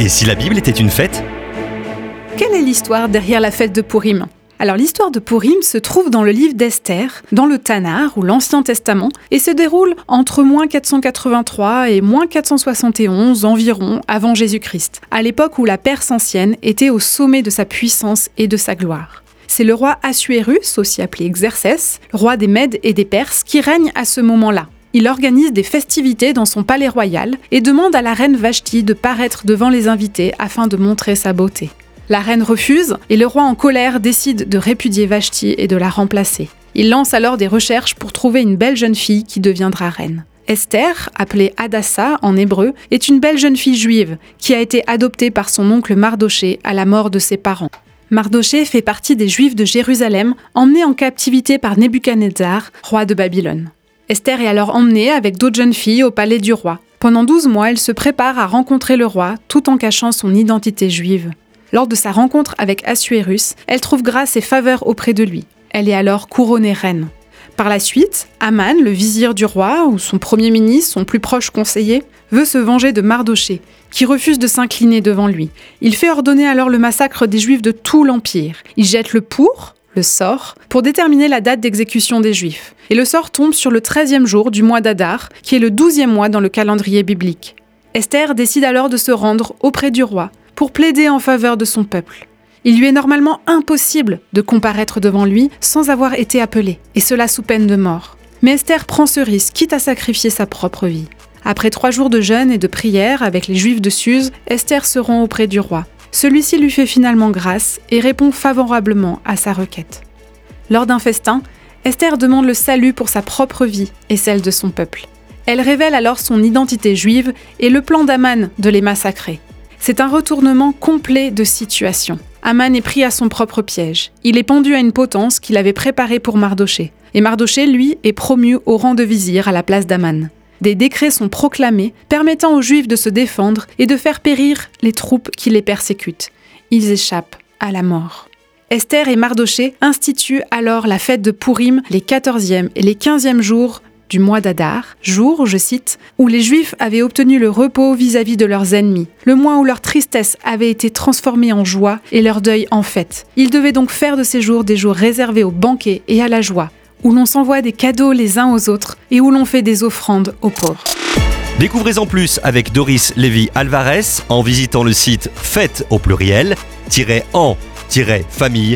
Et si la Bible était une fête? Quelle est l'histoire derrière la fête de Purim? Alors l'histoire de Purim se trouve dans le livre d'Esther, dans le Tanakh ou l'Ancien Testament, et se déroule entre moins 483 et moins 471 environ avant Jésus-Christ, à l'époque où la Perse ancienne était au sommet de sa puissance et de sa gloire. C'est le roi Assuérus, aussi appelé Xerxès, roi des Mèdes et des Perses, qui règne à ce moment-là. Il organise des festivités dans son palais royal et demande à la reine Vashti de paraître devant les invités afin de montrer sa beauté. La reine refuse et le roi en colère décide de répudier Vashti et de la remplacer. Il lance alors des recherches pour trouver une belle jeune fille qui deviendra reine. Esther, appelée Adassa en hébreu, est une belle jeune fille juive qui a été adoptée par son oncle Mardoché à la mort de ses parents. Mardoché fait partie des Juifs de Jérusalem, emmenés en captivité par Nebuchadnezzar, roi de Babylone. Esther est alors emmenée avec d'autres jeunes filles au palais du roi. Pendant 12 mois, elle se prépare à rencontrer le roi tout en cachant son identité juive. Lors de sa rencontre avec Assuérus, elle trouve grâce et faveur auprès de lui. Elle est alors couronnée reine. Par la suite, Aman, le vizir du roi, ou son premier ministre, son plus proche conseiller, veut se venger de Mardoché, qui refuse de s'incliner devant lui. Il fait ordonner alors le massacre des Juifs de tout l'Empire. Il jette le pour, sort, pour déterminer la date d'exécution des Juifs. Et le sort tombe sur le 13e jour du mois d'Adar, qui est le 12e mois dans le calendrier biblique. Esther décide alors de se rendre auprès du roi pour plaider en faveur de son peuple. Il lui est normalement impossible de comparaître devant lui sans avoir été appelé, et cela sous peine de mort. Mais Esther prend ce risque, quitte à sacrifier sa propre vie. Après trois jours de jeûne et de prière avec les Juifs de Suse, Esther se rend auprès du roi. Celui-ci lui fait finalement grâce et répond favorablement à sa requête. Lors d'un festin, Esther demande le salut pour sa propre vie et celle de son peuple. Elle révèle alors son identité juive et le plan d'Aman de les massacrer. C'est un retournement complet de situation. Aman est pris à son propre piège. Il est pendu à une potence qu'il avait préparée pour Mardoché. Et Mardoché, lui, est promu au rang de vizir à la place d'Aman. Des décrets sont proclamés permettant aux Juifs de se défendre et de faire périr les troupes qui les persécutent. Ils échappent à la mort. Esther et Mardoché instituent alors la fête de Purim les 14e et les 15e jours du mois d'Adar, jour, je cite, où les Juifs avaient obtenu le repos vis-à-vis de leurs ennemis, le mois où leur tristesse avait été transformée en joie et leur deuil en fête. Ils devaient donc faire de ces jours des jours réservés aux banquets et à la joie, où l'on s'envoie des cadeaux les uns aux autres et où l'on fait des offrandes aux pauvres. Découvrez en plus avec Doris Lévy Alvarez en visitant le site fête au pluriel en-famille.fr.